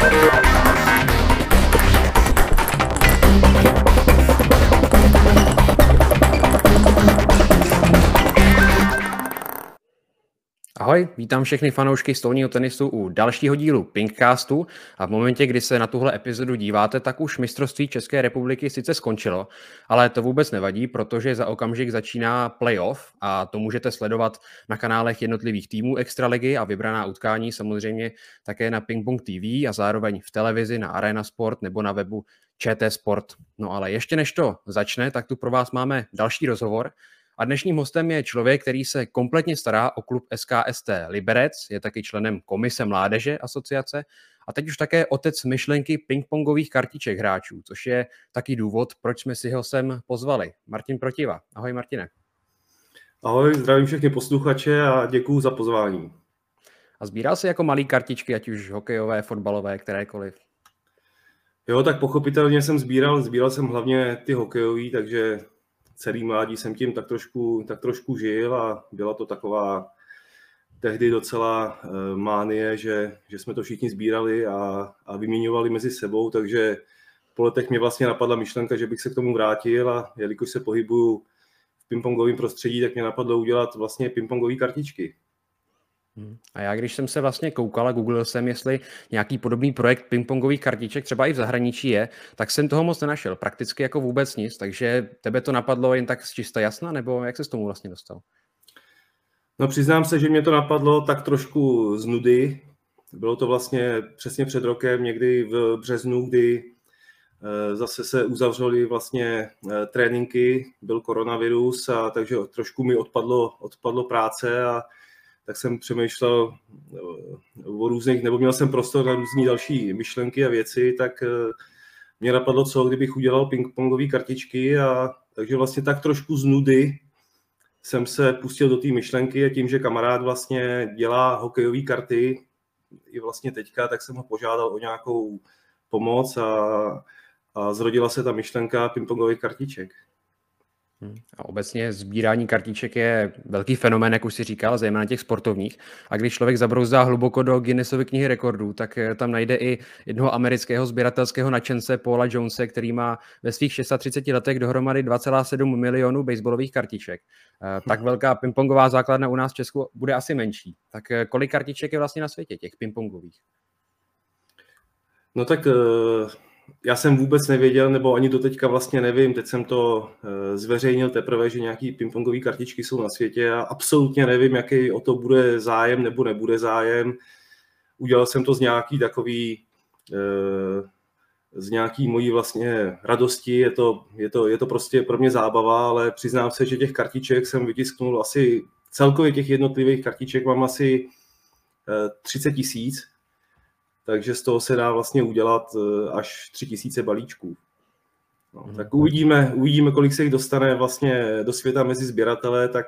Thank you. Ahoj, vítám všechny fanoušky stolního tenisu u dalšího dílu Pinkcastu a v momentě, kdy se na tuhle epizodu díváte, tak už mistrovství České republiky sice skončilo, ale to vůbec nevadí, protože za okamžik začíná playoff a to můžete sledovat na kanálech jednotlivých týmů Extraligy a vybraná utkání samozřejmě také na Pingpong TV a zároveň v televizi na Arena Sport nebo na webu ČT Sport. No ale ještě než to začne, tak tu pro vás máme další rozhovor, a dnešním hostem je člověk, který se kompletně stará o klub SKST Liberec, je taky členem Komise Mládeže asociace a teď už také otec myšlenky pingpongových kartiček hráčů, což je taky důvod, proč jsme si ho sem pozvali. Martin Protiva. Ahoj Martine. Ahoj, zdravím všechny posluchače a děkuji za pozvání. A sbíral jsi jako malý kartičky, ať už hokejové, fotbalové, kterékoliv? Jo, tak pochopitelně jsem sbíral, sbíral jsem hlavně ty hokejové, takže celý mládí jsem tím tak trošku, tak trošku žil a byla to taková tehdy docela uh, mánie, že, že jsme to všichni sbírali a, a vyměňovali mezi sebou, takže po letech mě vlastně napadla myšlenka, že bych se k tomu vrátil a jelikož se pohybuju v pingpongovém prostředí, tak mě napadlo udělat vlastně pingpongové kartičky. Hmm. A já, když jsem se vlastně koukal a googlil jsem, jestli nějaký podobný projekt pingpongových kartiček třeba i v zahraničí je, tak jsem toho moc nenašel. Prakticky jako vůbec nic. Takže tebe to napadlo jen tak z čista jasna, nebo jak se s tomu vlastně dostal? No přiznám se, že mě to napadlo tak trošku z nudy. Bylo to vlastně přesně před rokem, někdy v březnu, kdy eh, zase se uzavřely vlastně eh, tréninky, byl koronavirus, a takže trošku mi odpadlo, odpadlo práce a tak jsem přemýšlel eh, o různých, nebo měl jsem prostor na různé další myšlenky a věci, tak eh, mě napadlo, co kdybych udělal ping-pongové kartičky a takže vlastně tak trošku z nudy jsem se pustil do té myšlenky a tím, že kamarád vlastně dělá hokejové karty i vlastně teďka, tak jsem ho požádal o nějakou pomoc a, a zrodila se ta myšlenka pingpongových kartiček. Hmm. A obecně sbírání kartiček je velký fenomén, jak už si říkal, zejména těch sportovních. A když člověk zabrouzdá hluboko do Guinnessovy knihy rekordů, tak eh, tam najde i jednoho amerického sběratelského nadšence Paula Jonese, který má ve svých 630 letech dohromady 2,7 milionů baseballových kartiček. Eh, tak velká pingpongová základna u nás v Česku bude asi menší. Tak eh, kolik kartiček je vlastně na světě, těch pingpongových? No tak já jsem vůbec nevěděl, nebo ani do teďka vlastně nevím, teď jsem to eh, zveřejnil teprve, že nějaký pingpongové kartičky jsou na světě. A absolutně nevím, jaký o to bude zájem nebo nebude zájem. Udělal jsem to z nějaký takový, eh, z nějaký mojí vlastně radosti, je to, je, to, je to prostě pro mě zábava, ale přiznám se, že těch kartiček jsem vytisknul asi, celkově těch jednotlivých kartiček mám asi 30 eh, tisíc, takže z toho se dá vlastně udělat eh, až 3000 balíčků. No, mm. Tak uvidíme, uvidíme, kolik se jich dostane vlastně do světa mezi sběratele, tak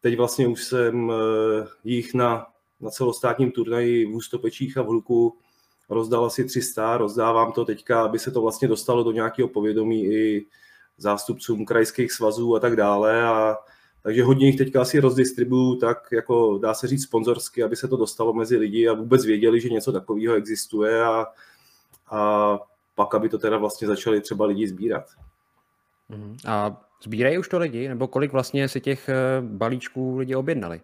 teď vlastně už jsem eh, jich na, na celostátním turnaji v Ústopečích a v Hluku rozdal asi 300, rozdávám to teďka, aby se to vlastně dostalo do nějakého povědomí i zástupcům krajských svazů a tak dále a takže hodně jich teďka asi rozdistribuju tak, jako dá se říct sponzorsky, aby se to dostalo mezi lidi a vůbec věděli, že něco takového existuje a, a pak, aby to teda vlastně začali třeba lidi sbírat. Mhm. A sbírají už to lidi? Nebo kolik vlastně si těch eh, balíčků lidi objednali?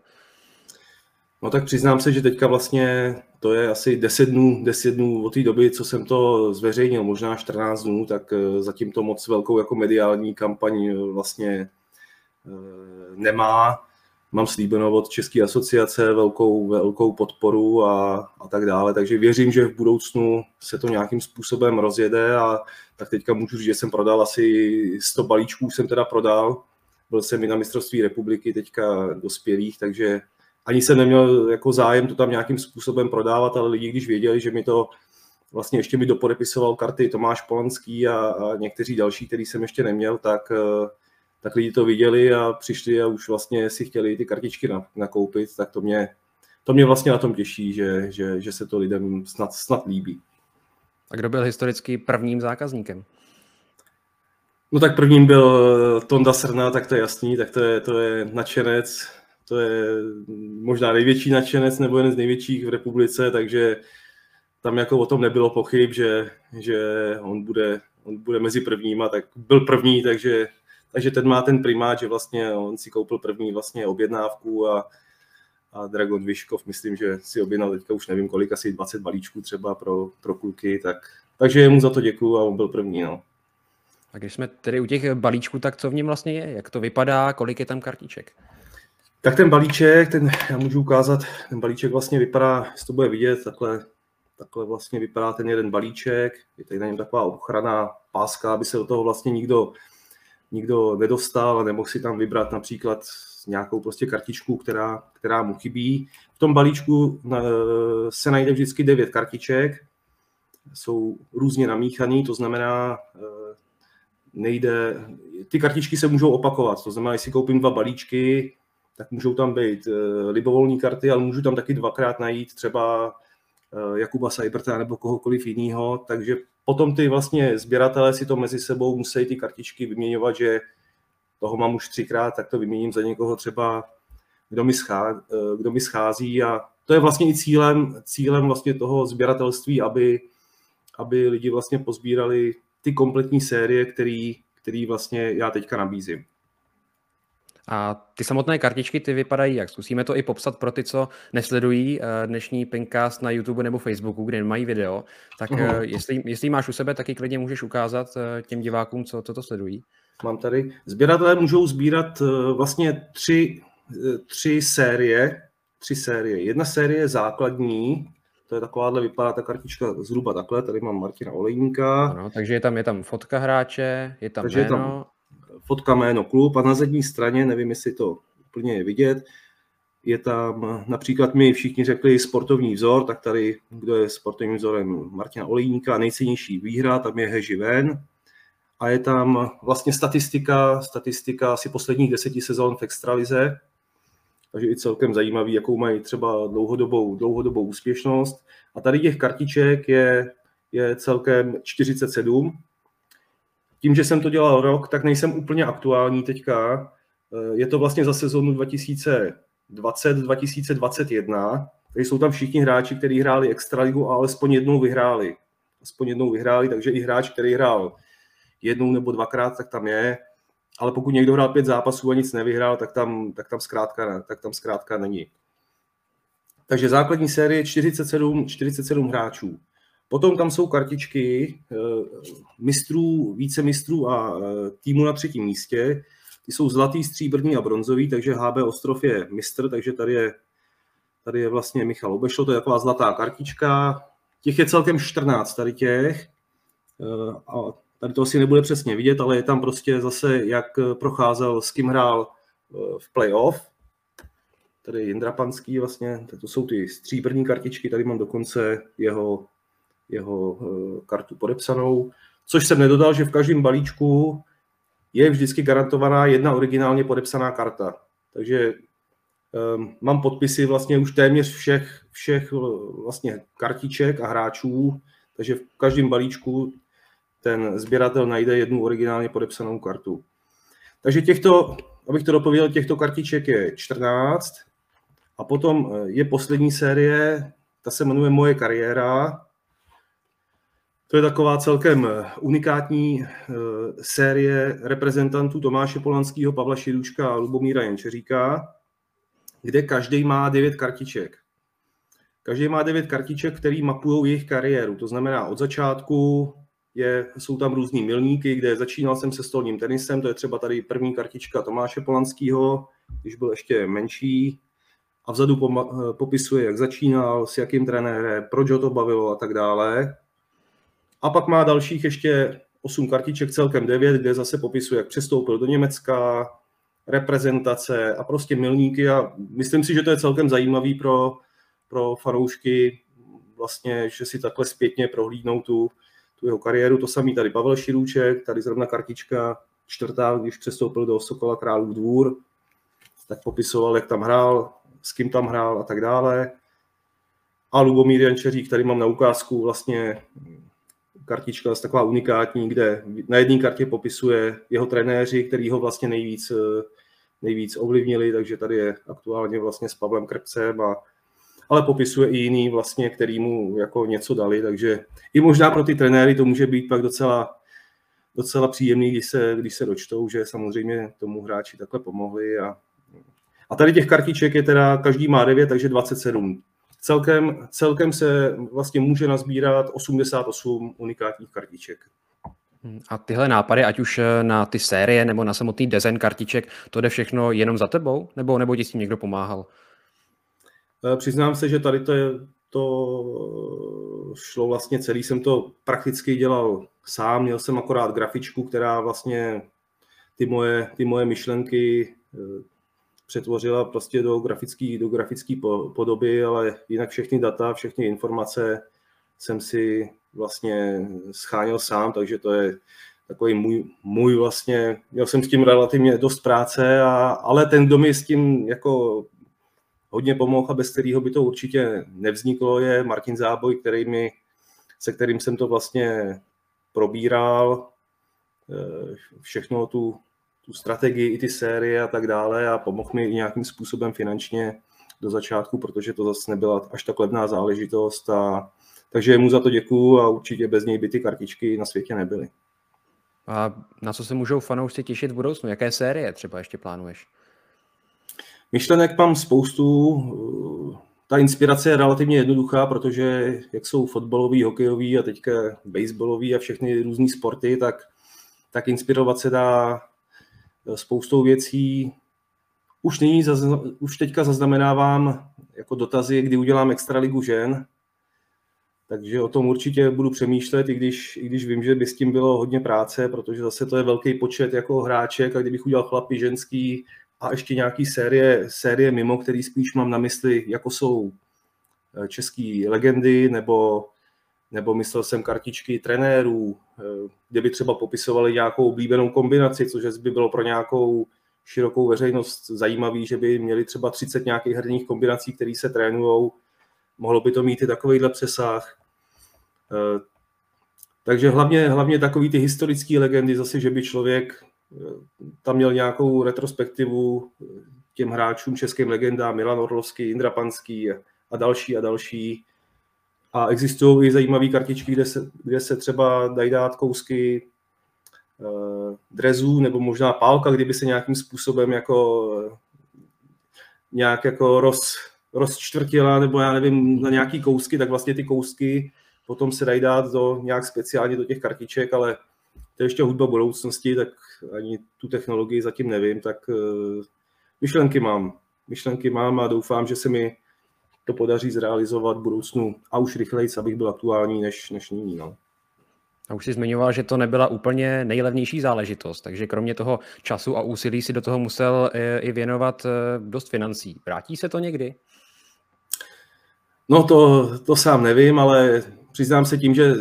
No tak přiznám se, že teďka vlastně to je asi 10 dnů, 10 dnů od té doby, co jsem to zveřejnil, možná 14 dnů, tak eh, zatím to moc velkou jako mediální kampaň vlastně nemá. Mám slíbeno od České asociace velkou, velkou podporu a, a tak dále, takže věřím, že v budoucnu se to nějakým způsobem rozjede a tak teďka můžu říct, že jsem prodal asi 100 balíčků, jsem teda prodal. Byl jsem i na mistrovství republiky teďka dospělých, takže ani jsem neměl jako zájem to tam nějakým způsobem prodávat, ale lidi, když věděli, že mi to vlastně ještě mi dopodepisoval karty Tomáš Polanský a, a někteří další, který jsem ještě neměl, tak uh, tak lidi to viděli a přišli a už vlastně si chtěli ty kartičky nakoupit, tak to mě, to mě vlastně na tom těší, že, že, že se to lidem snad, snad líbí. A kdo byl historicky prvním zákazníkem? No tak prvním byl Tonda Srna, tak to je jasný, tak to je, to je nadšenec, to je možná největší nadšenec nebo jeden z největších v republice, takže tam jako o tom nebylo pochyb, že, že on, bude, on bude mezi prvníma, tak byl první, takže, takže ten má ten primát, že vlastně on si koupil první vlastně objednávku a, a Dragon Vyškov, myslím, že si objednal teďka už nevím kolik, asi 20 balíčků třeba pro, pro kluky, tak, takže mu za to děkuju a on byl první. No. A když jsme tedy u těch balíčků, tak co v něm vlastně je? Jak to vypadá? Kolik je tam kartiček? Tak ten balíček, ten, já můžu ukázat, ten balíček vlastně vypadá, jestli to bude vidět, takhle, takhle vlastně vypadá ten jeden balíček, je tady na něm taková ochranná páska, aby se do toho vlastně nikdo, nikdo nedostal nemohl si tam vybrat například nějakou prostě kartičku, která, která mu chybí. V tom balíčku eh, se najde vždycky devět kartiček, jsou různě namíchaný, to znamená, eh, nejde, ty kartičky se můžou opakovat, to znamená, jestli koupím dva balíčky, tak můžou tam být eh, libovolní karty, ale můžu tam taky dvakrát najít třeba Jakuba Seiberta nebo kohokoliv jiného, takže potom ty vlastně sběratelé si to mezi sebou musí ty kartičky vyměňovat, že toho mám už třikrát, tak to vyměním za někoho třeba, kdo mi, schází, eh, kdo mi schází a to je vlastně i cílem, cílem vlastně toho sběratelství, aby, aby lidi vlastně pozbírali ty kompletní série, který, který vlastně já teďka nabízím. A ty samotné kartičky, ty vypadají jak? Zkusíme to i popsat pro ty, co nesledují eh, dnešní Pinkcast na YouTube nebo Facebooku, kde nemají video. Tak uh-huh. jestli, jestli máš u sebe, taky klidně můžeš ukázat těm divákům, co, co to sledují mám tady. Sběratelé můžou sbírat eh, vlastně tři, eh, tři série. Tři série. Jedna série je základní, to je takováhle, vypadá ta kartička zhruba takhle, tady mám Martina Olejníka. Ano, takže je tam, je tam fotka hráče, je tam takže jméno. Je tam fotka jméno klub a na zadní straně, nevím, jestli to úplně je vidět, je tam například my všichni řekli sportovní vzor, tak tady, kdo je sportovním vzorem Martina Olejníka, nejcennější výhra, tam je Heživen, a je tam vlastně statistika, statistika asi posledních deseti sezon v extralize, takže i celkem zajímavý, jakou mají třeba dlouhodobou, dlouhodobou úspěšnost. A tady těch kartiček je, je celkem 47. Tím, že jsem to dělal rok, tak nejsem úplně aktuální teďka. Je to vlastně za sezonu 2020-2021, takže jsou tam všichni hráči, kteří hráli extraligu a alespoň jednou vyhráli. Aspoň jednou vyhráli, takže i hráč, který hrál jednou nebo dvakrát, tak tam je, ale pokud někdo hrál pět zápasů a nic nevyhrál, tak tam, tak tam, zkrátka, tak tam zkrátka není. Takže základní série 47, 47 hráčů. Potom tam jsou kartičky eh, mistrů, více mistrů a eh, týmu na třetím místě. Ty jsou zlatý, stříbrný a bronzový, takže HB Ostrov je mistr, takže tady je, tady je vlastně Michal Obešlo, to je taková zlatá kartička. Těch je celkem 14 tady těch. Eh, a Tady to asi nebude přesně vidět, ale je tam prostě zase, jak procházel, s kým hrál v playoff. Tady Jindra Panský vlastně, to jsou ty stříbrní kartičky, tady mám dokonce jeho, jeho eh, kartu podepsanou, což jsem nedodal, že v každém balíčku je vždycky garantovaná jedna originálně podepsaná karta. Takže um, mám podpisy vlastně už téměř všech, všech vlastně kartiček a hráčů, takže v každém balíčku ten sběratel najde jednu originálně podepsanou kartu. Takže těchto, abych to dopověděl, těchto kartiček je 14 a potom eh, je poslední série, ta se jmenuje Moje kariéra. To je taková celkem eh, unikátní eh, série reprezentantů Tomáše Polanského, Pavla Širučka a Lubomíra Jenčeříka, kde každý má devět kartiček. Každý má devět kartiček, který mapují jejich kariéru. To znamená od začátku je, jsou tam různý milníky, kde začínal jsem se stolním tenisem, to je třeba tady první kartička Tomáše Polanského, když byl ještě menší, a vzadu popisuje, jak začínal, s jakým trenérem, proč ho to bavilo a tak dále. A pak má dalších ještě 8 kartiček, celkem 9, kde zase popisuje, jak přestoupil do Německa, reprezentace a prostě milníky a myslím si, že to je celkem zajímavý pro, pro fanoušky vlastně, že si takhle zpětně prohlídnou tu, tu jeho kariéru. To samý tady Pavel Širůček, tady zrovna kartička čtvrtá, když přestoupil do Sokola Králův dvůr, tak popisoval, jak tam hrál, s kým tam hrál a tak dále. A Lubomír Jančeřík, tady mám na ukázku vlastně kartička je taková unikátní, kde na jedné kartě popisuje jeho trenéři, který ho vlastně nejvíc, nejvíc ovlivnili, takže tady je aktuálně vlastně s Pavlem Krpcem a, ale popisuje i jiný vlastně, který mu jako něco dali, takže i možná pro ty trenéry to může být pak docela, docela příjemný, když se, když se dočtou, že samozřejmě tomu hráči takhle pomohli a a tady těch kartiček je teda, každý má 9, takže 27. Celkem, celkem se vlastně může nazbírat 88 unikátních kartiček. Hmm, a tyhle nápady, ať už eh, na ty série nebo na samotný design kartiček, to jde všechno jenom za tebou? Nebo, nebo ti s tím někdo pomáhal? Eh, přiznám se, že tady to, je, to šlo vlastně celý, jsem to prakticky dělal sám, měl jsem akorát grafičku, která vlastně ty moje, ty moje myšlenky eh, přetvořila prostě do grafické do grafický podoby, ale jinak všechny data, všechny informace jsem si vlastně scháněl sám, takže to je takový můj, můj vlastně, měl jsem s tím relativně dost práce, a, ale ten, kdo mi s tím jako hodně pomohl a bez kterého by to určitě nevzniklo, je Martin Záboj, který mi, se kterým jsem to vlastně probíral, eh, všechno tu tu strategii, i ty série a tak dále a pomohl mi i nějakým způsobem finančně do začátku, protože to zase nebyla až tak levná záležitost. A, takže mu za to děkuju a určitě bez něj by ty kartičky na světě nebyly. A na co se můžou fanoušci těšit v budoucnu? Jaké série třeba ještě plánuješ? Myšlenek mám spoustu. Ta inspirace je relativně jednoduchá, protože jak jsou fotbalový, hokejový a teďka baseballový a všechny různé sporty, tak, tak inspirovat se dá spoustou věcí. Už, nyní, už teďka zaznamenávám jako dotazy, kdy udělám extraligu žen, takže o tom určitě budu přemýšlet, i když, i když vím, že by s tím bylo hodně práce, protože zase to je velký počet jako hráček a kdybych udělal chlapy, ženský a ještě nějaký série, série mimo, který spíš mám na mysli, jako jsou eh, český legendy nebo nebo myslel jsem kartičky trenérů, eh, kde by třeba popisovali nějakou oblíbenou kombinaci, což by bylo pro nějakou širokou veřejnost zajímavý, že by měli třeba 30 nějakých herních kombinací, které se trénují. Mohlo by to mít i takovýhle přesah. Eh, takže hlavně, hlavně takový ty historické legendy, zase, že by člověk eh, tam měl nějakou retrospektivu těm hráčům, českým legendám, Milan Orlovský, Indra Panský a další a další a existují i zajímavé kartičky, kde se, kde se třeba dají dát kousky uh, drezů nebo možná pálka, kdyby se nějakým způsobem jako nějak jako roz, rozčtvrtila nebo já nevím, na nějaký kousky, tak vlastně ty kousky potom se dají dát do, nějak speciálně do těch kartiček, ale to je ještě hudba budoucnosti, tak ani tu technologii zatím nevím, tak uh, myšlenky mám. Myšlenky mám a doufám, že se mi to podaří zrealizovat v budoucnu a už rychleji, abych byl aktuální než, než nyní. No. A už jsi zmiňoval, že to nebyla úplně nejlevnější záležitost, takže kromě toho času a úsilí si do toho musel eh, i věnovat eh, dost financí. Vrátí se to někdy? No to, to sám nevím, ale přiznám se tím, že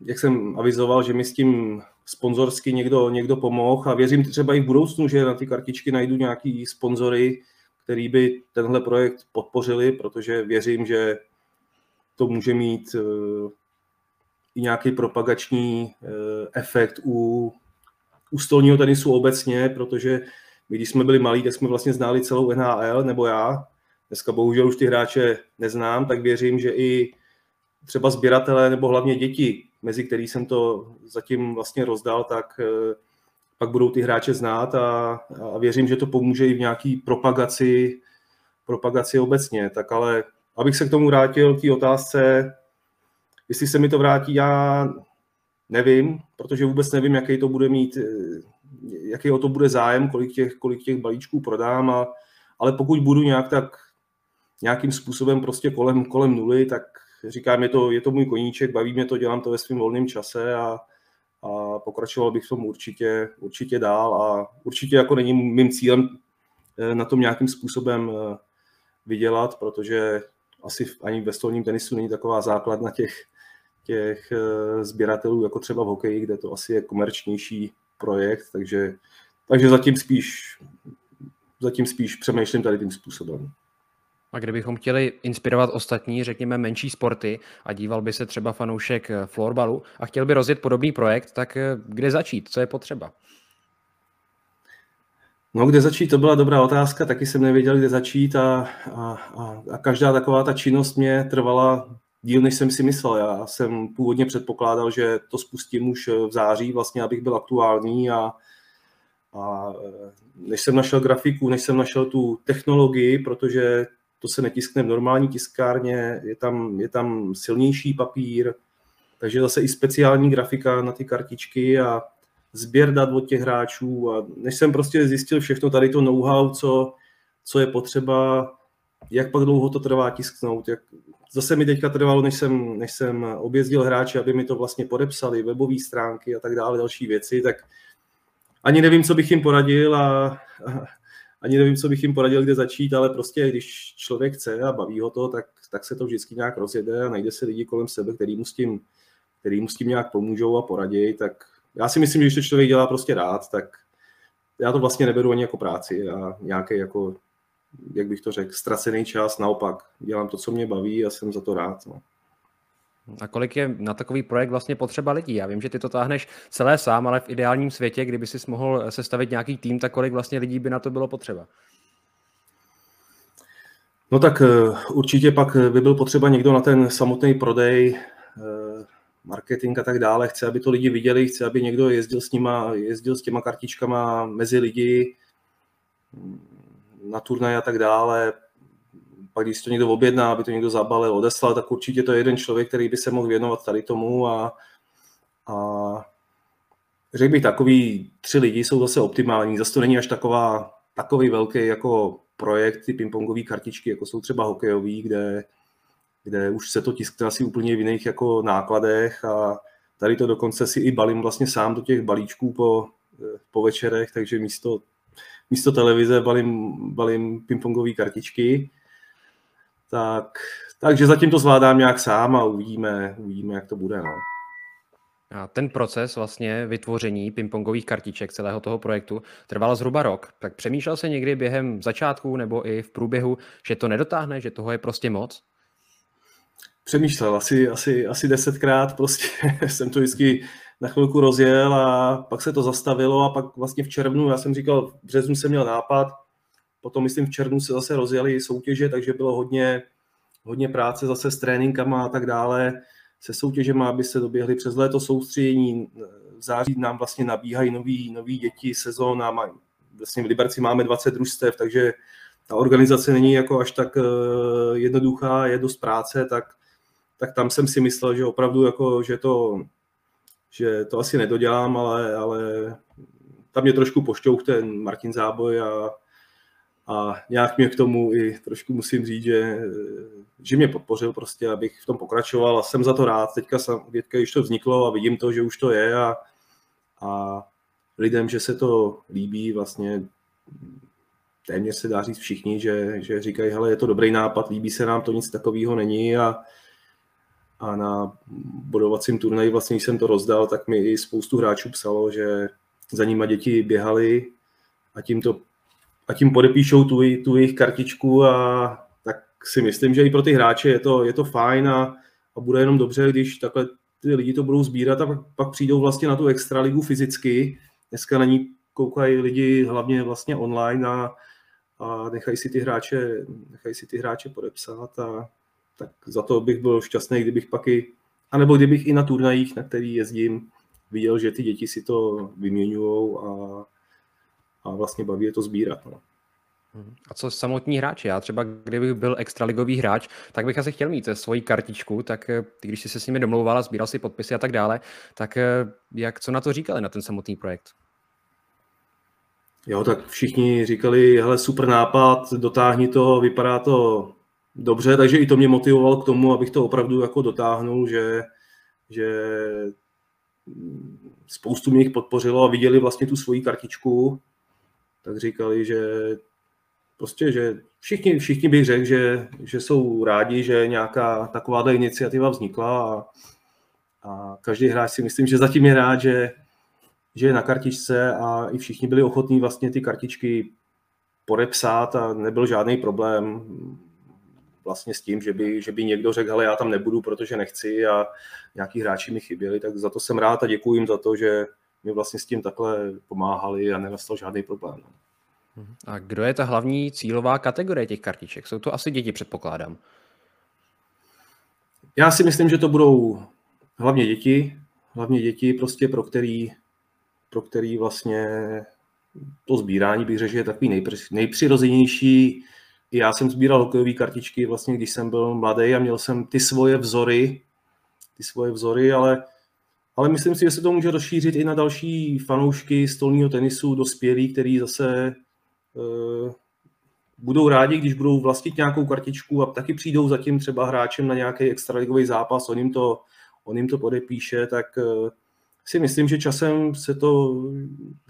jak jsem avizoval, že mi s tím sponzorsky někdo, někdo pomohl a věřím třeba i v budoucnu, že na ty kartičky najdu nějaký sponzory, který by tenhle projekt podpořili, protože věřím, že to může mít eh, i nějaký propagační eh, efekt u, u stolního tenisu obecně, protože my, když jsme byli malí, tak jsme vlastně znali celou NHL, nebo já. Dneska bohužel už ty hráče neznám, tak věřím, že i třeba sběratelé nebo hlavně děti, mezi který jsem to zatím vlastně rozdal, tak eh, pak budou ty hráče znát a, a věřím, že to pomůže i v nějaký propagaci, propagaci obecně. Tak ale abych se k tomu vrátil, k té otázce, jestli se mi to vrátí, já nevím, protože vůbec nevím, jaký to bude mít, jaký o to bude zájem, kolik těch, kolik těch balíčků prodám, a, ale pokud budu nějak tak nějakým způsobem prostě kolem, kolem nuly, tak říkám, je to, je to můj koníček, baví mě to, dělám to ve svém volném čase a, a pokračoval bych v tom určitě, určitě dál a určitě jako není mým cílem eh, na tom nějakým způsobem eh, vydělat, protože asi ani ve stolním tenisu není taková základna těch, těch eh, sběratelů, jako třeba v hokeji, kde to asi je komerčnější projekt, takže, takže zatím spíš zatím spíš přemýšlím tady tím způsobem. A kdybychom chtěli inspirovat ostatní, řekněme, menší sporty a díval by se třeba fanoušek eh, florbalu a chtěl by rozjet podobný projekt, tak eh, kde začít? Co je potřeba? No, kde začít, to byla dobrá otázka, taky jsem nevěděl, kde začít a, a, a, každá taková ta činnost mě trvala díl, než jsem si myslel. Já jsem původně předpokládal, že to spustím už v září, vlastně, abych byl aktuální a, a než jsem našel grafiku, než jsem našel tu technologii, protože to se netiskne v normální tiskárně, je tam, je tam silnější papír, takže zase i speciální grafika na ty kartičky a sběr dat od těch hráčů. A než jsem prostě zjistil všechno tady to know-how, co, co je potřeba, jak pak dlouho to trvá tisknout, jak, zase mi teďka trvalo, než jsem, než jsem objezdil hráče, aby mi to vlastně podepsali, webové stránky a tak dále, další věci, tak ani nevím, co bych jim poradil a, a ani nevím, co bych jim poradil, kde začít, ale prostě když člověk chce a baví ho to, tak, tak se to vždycky nějak rozjede a najde se lidi kolem sebe, který mu s tím, který mu s tím nějak pomůžou a poradí, tak já si myslím, že když to člověk dělá prostě rád, tak já to vlastně neberu ani jako práci a nějaký jako, jak bych to řekl, ztracený čas, naopak dělám to, co mě baví a jsem za to rád. No. A kolik je na takový projekt vlastně potřeba lidí? Já vím, že ty to táhneš celé sám, ale v ideálním světě, kdyby si mohl sestavit nějaký tým, tak kolik vlastně lidí by na to bylo potřeba? No tak eh, určitě pak by byl potřeba někdo na ten samotný prodej, eh, marketing a tak dále. Chce, aby to lidi viděli, chce, aby někdo jezdil s nima, jezdil s těma kartičkama mezi lidi na turnaj a tak dále pak když to někdo objedná, aby to někdo zabalil, odeslal, tak určitě to je jeden člověk, který by se mohl věnovat tady tomu a, a řekl bych, takový tři lidi jsou zase optimální. Zase to není až taková, takový velký jako projekt, ty pingpongové kartičky, jako jsou třeba hokejový, kde, kde už se to tiskne asi úplně v jiných jako nákladech a tady to dokonce si i balím vlastně sám do těch balíčků po, po večerech, takže místo, místo televize balím, balím pingpongové kartičky tak, takže zatím to zvládám nějak sám a uvidíme, uvidíme jak to bude. No. A ten proces vlastně vytvoření pingpongových kartiček celého toho projektu trval zhruba rok. Tak přemýšlel se někdy během začátku nebo i v průběhu, že to nedotáhne, že toho je prostě moc? Přemýšlel asi, asi, asi desetkrát, prostě jsem to vždycky na chvilku rozjel a pak se to zastavilo a pak vlastně v červnu, já jsem říkal, v březnu jsem měl nápad, Potom, myslím, v červnu se zase rozjeli soutěže, takže bylo hodně, hodně práce zase s tréninkama a tak dále, se soutěžema, aby se doběhly přes léto soustředění. V září nám vlastně nabíhají nový, nový děti, sezóna, vlastně v Liberci máme 20 družstev, takže ta organizace není jako až tak uh, jednoduchá, je dost práce, tak, tak tam jsem si myslel, že opravdu jako, že to, že to asi nedodělám, ale, ale tam mě trošku pošťouch ten Martin Záboj a, a nějak mě k tomu i trošku musím říct, že, že mě podpořil prostě, abych v tom pokračoval a jsem za to rád. Teďka, jsem, teďka když to vzniklo a vidím to, že už to je a, a lidem, že se to líbí, vlastně téměř se dá říct všichni, že, že říkají, hele, je to dobrý nápad, líbí se nám to, nic takového není a, a na bodovacím turnaji, vlastně, když jsem to rozdal, tak mi i spoustu hráčů psalo, že za nima děti běhali a tím to a tím podepíšou tu, tu jejich kartičku a tak si myslím, že i pro ty hráče je to, je to fajn a, a bude jenom dobře, když takhle ty lidi to budou sbírat a pak, pak přijdou vlastně na tu extraligu fyzicky. Dneska na ní koukají lidi hlavně vlastně online a, a nechají si ty hráče, nechají si ty hráče podepsat a tak za to bych byl šťastný, kdybych pak i, anebo kdybych i na turnajích, na který jezdím, viděl, že ty děti si to vyměňují a a vlastně baví je to sbírat. No. Mhm. A co samotní hráči? Já třeba, kdybych byl extraligový hráč, tak bych asi chtěl mít svoji kartičku, tak eh, když jsi se s nimi domlouval, sbíral si podpisy a tak dále, tak eh, jak, co na to říkali, na ten samotný projekt? Jo, tak všichni říkali, hele, super nápad, dotáhni to, vypadá to dobře, takže i to mě motivovalo k tomu, abych to opravdu jako dotáhnul, že, že spoustu mě jich podpořilo a viděli vlastně tu svoji kartičku tak říkali, že prostě, že všichni, všichni bych řekl, že, že jsou rádi, že nějaká taková iniciativa vznikla a, a každý hráč si myslím, že zatím je rád, že, že je na kartičce a i všichni byli ochotní vlastně ty kartičky podepsat a nebyl žádný problém vlastně s tím, že by, že by někdo řekl, ale já tam nebudu, protože nechci a nějaký hráči mi chyběli, tak za to jsem rád a děkuji jim za to, že, mi vlastně s tím takhle pomáhali a nenastal žádný problém. No. A kdo je ta hlavní cílová kategorie těch kartiček? Jsou to asi děti, předpokládám. Já si myslím, že to budou hlavně děti, hlavně děti, prostě pro který, pro který vlastně to sbírání bych řekl, že je takový nejpři, nejpřirozenější. Já jsem sbíral hokejové kartičky vlastně, když jsem byl mladý a měl jsem ty svoje vzory, ty svoje vzory, ale, ale myslím si, že se to může rozšířit i na další fanoušky stolního tenisu, dospělí, který zase uh, budou rádi, když budou vlastnit nějakou kartičku a taky přijdou za tím třeba hráčem na nějaký extraligový zápas, on jim to, on jim to podepíše, tak uh, si myslím, že časem se to,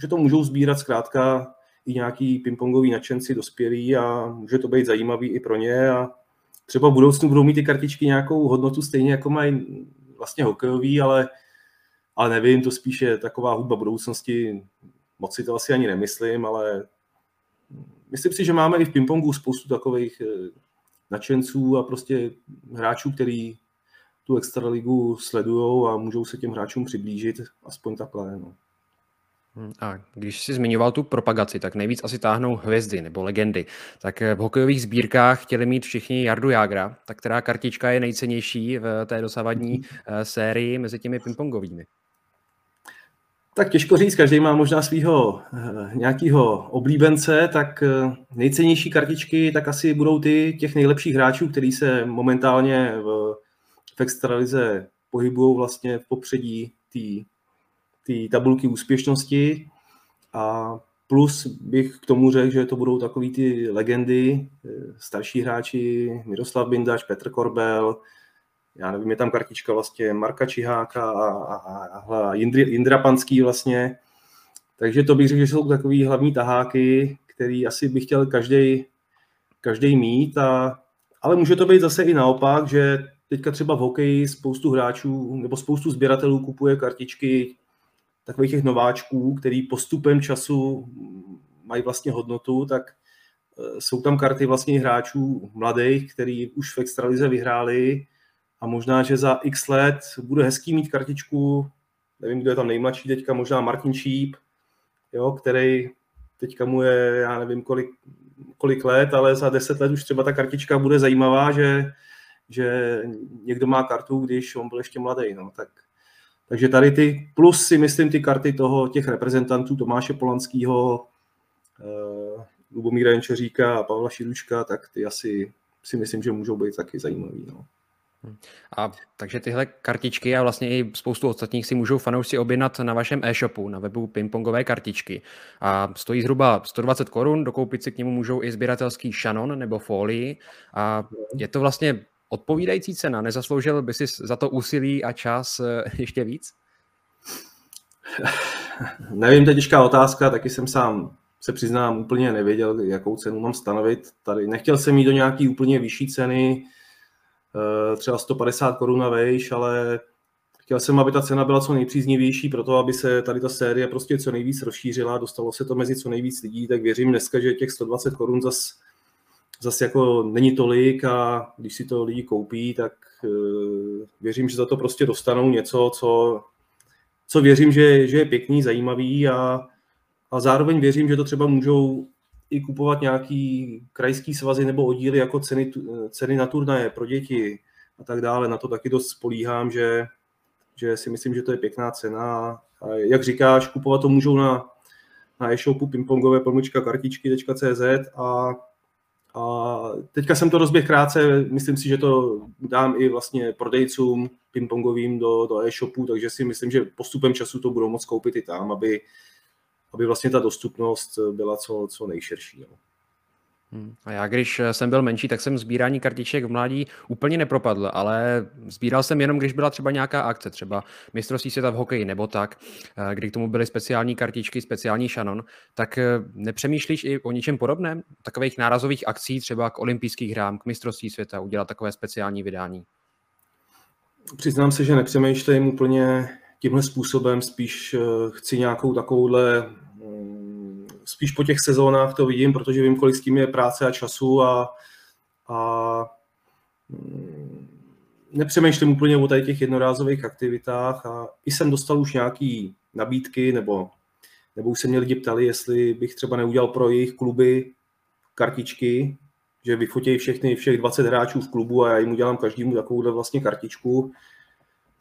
že to můžou sbírat zkrátka i nějaký pingpongový nadšenci dospělí a může to být zajímavý i pro ně a třeba v budoucnu budou mít ty kartičky nějakou hodnotu stejně jako mají vlastně hokejový, ale, ale nevím, to spíše taková hudba budoucnosti, moc si to asi ani nemyslím, ale myslím si, že máme i v pingpongu spoustu takových eh, nadšenců a prostě hráčů, který tu extraligu sledují a můžou se těm hráčům přiblížit, aspoň takhle. No. Hmm, a když jsi zmiňoval tu propagaci, tak nejvíc asi táhnou hvězdy nebo legendy. Tak v hokejových sbírkách chtěli mít všichni Jardu Jágra, tak která kartička je nejcennější v té dosavadní eh, sérii mezi těmi pingpongovými? Tak těžko říct, každý má možná svého eh, nějakého oblíbence, tak eh, nejcennější kartičky tak asi budou ty těch nejlepších hráčů, který se momentálně v v extralize pohybují vlastně v popředí té tabulky úspěšnosti. A plus bych k tomu řekl, že to budou takový ty legendy, eh, starší hráči, Miroslav Bindač, Petr Korbel, já nevím, je tam kartička vlastně Marka Čiháka a, a, a, Jindri, Jindra Panský vlastně. Takže to bych řekl, že jsou takový hlavní taháky, který asi by chtěl každý každý mít, a, ale může to být zase i naopak, že teďka třeba v hokeji spoustu hráčů nebo spoustu sběratelů kupuje kartičky takových těch nováčků, který postupem času mají vlastně hodnotu, tak e, jsou tam karty vlastně hráčů mladých, který už v extralize vyhráli a možná, že za x let bude hezký mít kartičku, nevím, kdo je tam nejmladší teďka, možná Martin Šíp, jo, který teďka mu je, já nevím kolik, kolik let, ale za deset let už třeba ta kartička bude zajímavá, že že někdo má kartu, když on byl ještě mladý. No, tak, takže tady ty, plus si myslím ty karty toho, těch reprezentantů Tomáše Polanského, uh, Lubomíra Jenčeříka a Pavla Širučka, tak ty asi si myslím, že můžou být taky zajímavý. No. Hm. A takže tyhle kartičky a vlastně i spoustu ostatních si můžou fanoušci objednat na vašem e-shopu, na webu pingpongové kartičky. A stojí zhruba 120 korun, dokoupit si k němu můžou i sběratelský šanon nebo folii. A je to vlastně odpovídající cena? Nezasloužil by si za to úsilí a čas eh, ještě víc? Nevím, to je těžká otázka, taky jsem sám se přiznám, úplně nevěděl, jakou cenu mám stanovit. Tady nechtěl jsem mít do nějaký úplně vyšší ceny, třeba 150 korun na vejš, ale chtěl jsem, aby ta cena byla co nejpříznivější pro to, aby se tady ta série prostě co nejvíc rozšířila, dostalo se to mezi co nejvíc lidí, tak věřím dneska, že těch 120 korun zase zase jako není tolik a když si to lidi koupí, tak uh, věřím, že za to prostě dostanou něco, co, co věřím, že, že je pěkný, zajímavý a, a zároveň věřím, že to třeba můžou i kupovat nějaký krajský svazy nebo oddíly jako ceny, ceny na turnaje pro děti a tak dále. Na to taky dost spolíhám, že, že si myslím, že to je pěkná cena. A jak říkáš, kupovat to můžou na, na e-shopu pingpongové pomlčka kartičky.cz a a teďka jsem to rozběh krátce, myslím si, že to dám i vlastně prodejcům pingpongovým do, do e-shopu, takže si myslím, že postupem času to budou moct koupit i tam, aby, aby vlastně ta dostupnost byla co, co nejširší. No. Hmm. A já, když jsem byl menší, tak jsem sbírání kartiček v mládí úplně nepropadl, ale sbíral jsem jenom, když byla třeba nějaká akce, třeba mistrovství světa v hokeji nebo tak, eh, kdy k tomu byly speciální kartičky, speciální šanon, tak eh, nepřemýšlíš i o něčem podobném? Takových nárazových akcí, třeba k olympijských hrám, k mistrovství světa, udělat takové speciální vydání? Přiznám se, že nepřemýšlím úplně tímhle způsobem, spíš eh, chci nějakou takovouhle spíš po těch sezónách to vidím, protože vím, kolik s tím je práce a času a, a mm, nepřemýšlím úplně o tady těch jednorázových aktivitách a i jsem dostal už nějaký nabídky nebo nebo už se mě lidi ptali, jestli bych třeba neudělal pro jejich kluby kartičky, že vyfotějí všechny, všech 20 hráčů v klubu a já jim udělám každému takovouhle vlastně kartičku,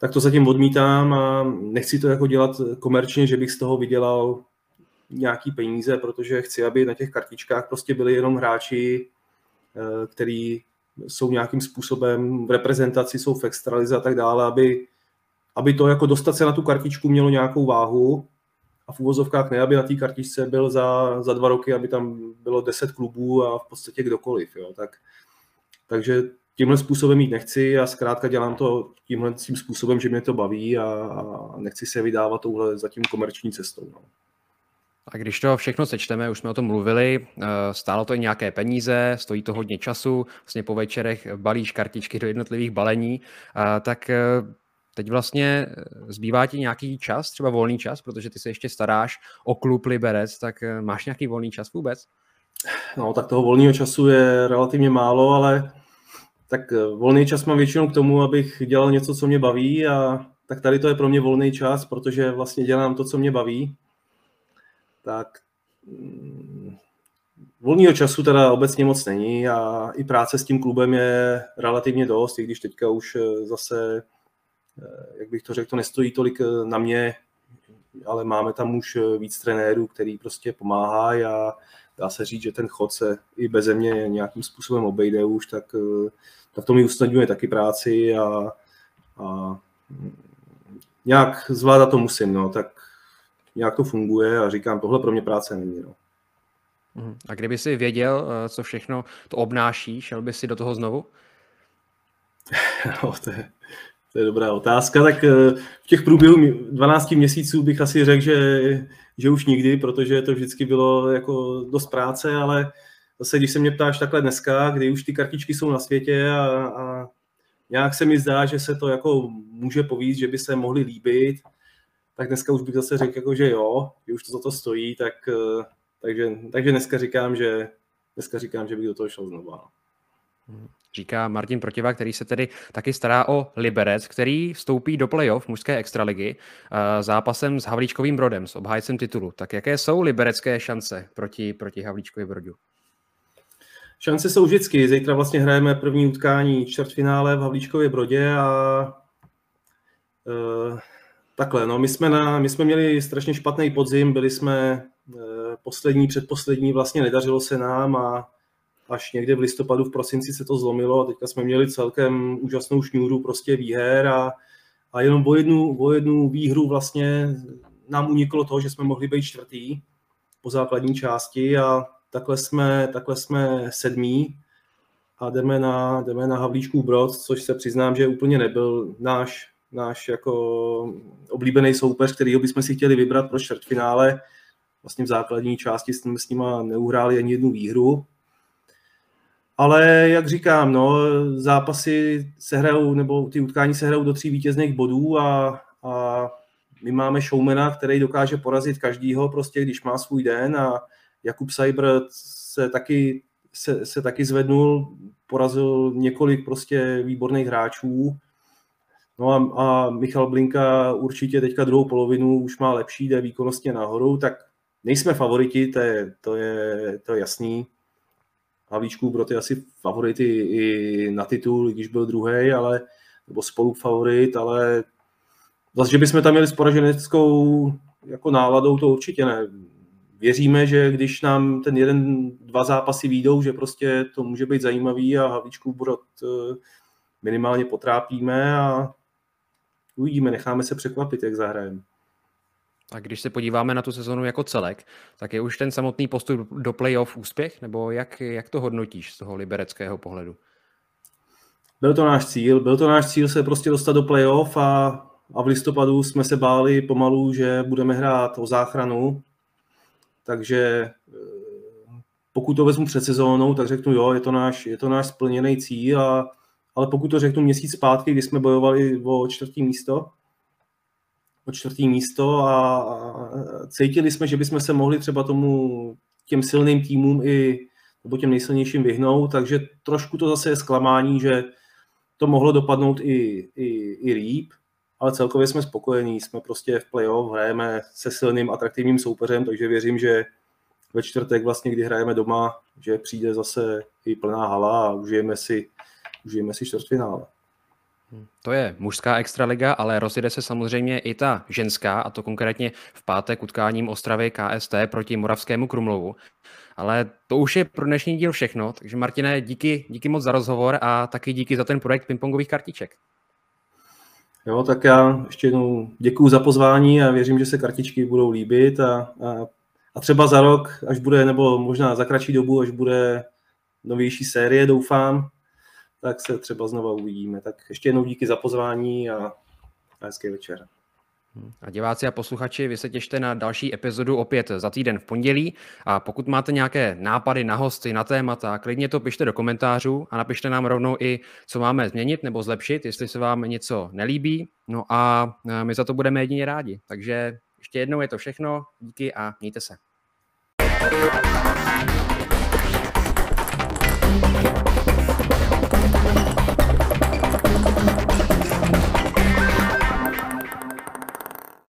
tak to zatím odmítám a nechci to jako dělat komerčně, že bych z toho vydělal nějaký peníze, protože chci, aby na těch kartičkách prostě byli jenom hráči, eh, který jsou nějakým způsobem v reprezentaci, jsou v extralize a tak dále, aby, aby to jako dostat se na tu kartičku mělo nějakou váhu a v úvozovkách ne, aby na té kartičce byl za, za dva roky, aby tam bylo deset klubů a v podstatě kdokoliv. Jo. Tak, takže tímhle způsobem mít nechci a zkrátka dělám to tímhle tím způsobem, že mě to baví a, a nechci se vydávat touhle zatím komerční cestou. No. A když to všechno sečteme, už jsme o tom mluvili, eh, stálo to i nějaké peníze, stojí to hodně času, vlastně po večerech balíš kartičky do jednotlivých balení, tak eh, teď vlastně eh, zbývá ti nějaký čas, třeba volný čas, protože ty se ještě staráš o klub Liberec, tak máš nějaký volný čas vůbec? No, tak toho volného času je relativně málo, ale tak volný čas mám většinou k tomu, abych dělal něco, co mě baví a tak tady to je pro mě volný čas, protože vlastně dělám to, co mě baví. Tak mm, volného času teda obecně moc není a i práce s tím klubem je relativně dost, i když teďka už eh, zase, eh, jak bych to řekl, to nestojí tolik eh, na mě, ale máme tam už víc trenérů, který prostě pomáhají a dá se říct, že ten chod se i bez mě nějakým způsobem obejde už, tak, tak to mi usnadňuje taky práci a, a nějak zvládat to musím, no, tak nějak to funguje a říkám, tohle pro mě práce není. No. Mhm. A kdyby si věděl, eh, co všechno to obnáší, šel by si do toho znovu? No, to je, to je dobrá otázka. Tak eh, v těch průběhu 12 měsíců bych asi řekl, že, že už nikdy, protože to vždycky bylo jako dost práce, ale zase, když se mě ptáš takhle dneska, kdy už ty kartičky jsou na světě a, a nějak se mi zdá, že se to jako může povíct, že by se mohly líbit, tak dneska už bych zase řekl, jako, že jo, že už to za to stojí, tak, eh, takže, takže dneska říkám, že dneska říkám, že bych do toho šel znovu. Říká Martin Protiva, který se tedy taky stará o Liberec, který vstoupí do playoff mužské extraligy uh, zápasem s Havlíčkovým Brodem, s obhájcem titulu. Tak jaké jsou liberecké šance proti, proti Havlíčkovi Brodu? Šance jsou vždycky. Zítra vlastně hrajeme první utkání čtvrtfinále v Havlíčkově Brodě a uh, Takhle, no my jsme, na, my jsme měli strašně špatný podzim, byli jsme eh, poslední, předposlední, vlastně nedařilo se nám a až někde v listopadu, v prosinci se to zlomilo a teďka jsme měli celkem úžasnou šňůru prostě výher a, a jenom o jednu, o jednu výhru vlastně nám uniklo to, že jsme mohli být čtvrtý po základní části a takhle jsme, takhle jsme sedmí a jdeme na, jdeme na Havlíčků Brod, což se přiznám, že úplně nebyl náš náš jako oblíbený soupeř, který bychom si chtěli vybrat pro čtvrtfinále. Vlastně v základní části jsme s nima neuhráli ani jednu výhru. Ale jak říkám, no, zápasy se hrajou, nebo ty utkání se hrajou do tří vítězných bodů a, a my máme showmana, který dokáže porazit každýho, prostě když má svůj den a Jakub Seibert se taky, se, se taky zvednul, porazil několik prostě výborných hráčů No a, a Michal Blinka určitě teďka druhou polovinu už má lepší, jde výkonnostně nahoru, tak nejsme favoriti, to je, to je, to je jasný. Havlíčků Brod je asi favority i na titul, když byl druhý, ale nebo spolu favorit, ale zase, že bychom tam měli s poraženeckou jako náladou, to určitě ne. Věříme, že když nám ten jeden, dva zápasy výjdou, že prostě to může být zajímavý a Havlíčků Brod eh, minimálně potrápíme a uvidíme, necháme se překvapit, jak zahrajeme. A když se podíváme na tu sezonu jako celek, tak je už ten samotný postup do playoff úspěch, nebo jak, jak to hodnotíš z toho libereckého pohledu? Byl to náš cíl, byl to náš cíl se prostě dostat do playoff a, a v listopadu jsme se báli pomalu, že budeme hrát o záchranu, takže eh, pokud to vezmu před sezónou, tak řeknu jo, je to náš, je to náš splněný cíl a ale pokud to řeknu měsíc zpátky, kdy jsme bojovali o čtvrtý místo, o čtvrtý místo a cítili jsme, že bychom se mohli třeba tomu těm silným týmům i nebo těm nejsilnějším vyhnout, takže trošku to zase je zklamání, že to mohlo dopadnout i, i, i líp, ale celkově jsme spokojení, jsme prostě v playoff, hrajeme se silným, atraktivním soupeřem, takže věřím, že ve čtvrtek vlastně, kdy hrajeme doma, že přijde zase i plná hala a užijeme si, užijeme si čtvrtfinále. To je mužská extraliga, ale rozjede se samozřejmě i ta ženská, a to konkrétně v pátek utkáním Ostravy KST proti Moravskému Krumlovu. Ale to už je pro dnešní díl všechno, takže Martine, díky, díky moc za rozhovor a taky díky za ten projekt pingpongových kartiček. Jo, tak já ještě jednou děkuji za pozvání a věřím, že se kartičky budou líbit a, a, a třeba za rok, až bude, nebo možná za kratší dobu, až bude novější série, doufám, tak se třeba znova uvidíme. Tak ještě jednou díky za pozvání a, a hezký večer. A diváci a posluchači, vy se těšte na další epizodu opět za týden v pondělí a pokud máte nějaké nápady na hosty, na témata, klidně to pište do komentářů a napište nám rovnou i, co máme změnit nebo zlepšit, jestli se vám něco nelíbí. No a my za to budeme jedině rádi. Takže ještě jednou je to všechno, díky a mějte se.